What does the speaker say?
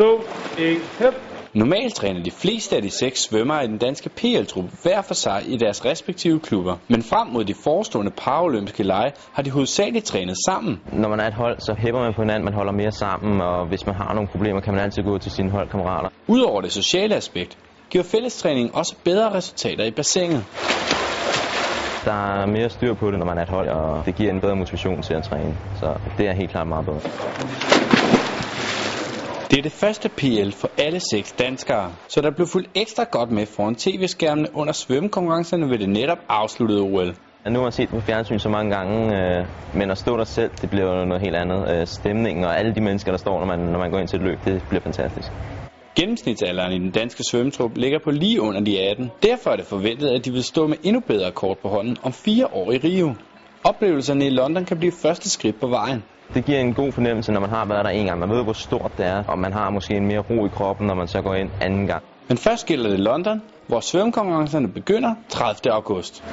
to, en, hip. Normalt træner de fleste af de seks svømmere i den danske PL-trup hver for sig i deres respektive klubber. Men frem mod de forestående paralympiske lege har de hovedsageligt trænet sammen. Når man er et hold, så hæpper man på hinanden, man holder mere sammen, og hvis man har nogle problemer, kan man altid gå til sine holdkammerater. Udover det sociale aspekt, giver fællestræningen også bedre resultater i bassinet. Der er mere styr på det, når man er et hold, og det giver en bedre motivation til at træne. Så det er helt klart meget bedre. Det er det første PL for alle seks danskere, så der blev fuldt ekstra godt med foran tv-skærmene under svømmekonkurrencerne ved det netop afsluttede OL. Nu har set på fjernsyn så mange gange, øh, men at stå der selv, det bliver jo noget helt andet. Øh, stemningen og alle de mennesker, der står, når man, når man går ind til et løb, det bliver fantastisk. Gennemsnitsalderen i den danske svømmetrup ligger på lige under de 18. Derfor er det forventet, at de vil stå med endnu bedre kort på hånden om fire år i Rio. Oplevelserne i London kan blive første skridt på vejen. Det giver en god fornemmelse, når man har været der en gang. Man ved, hvor stort det er, og man har måske en mere ro i kroppen, når man så går ind anden gang. Men først gælder det London, hvor svømmekonkurrencerne begynder 30. august.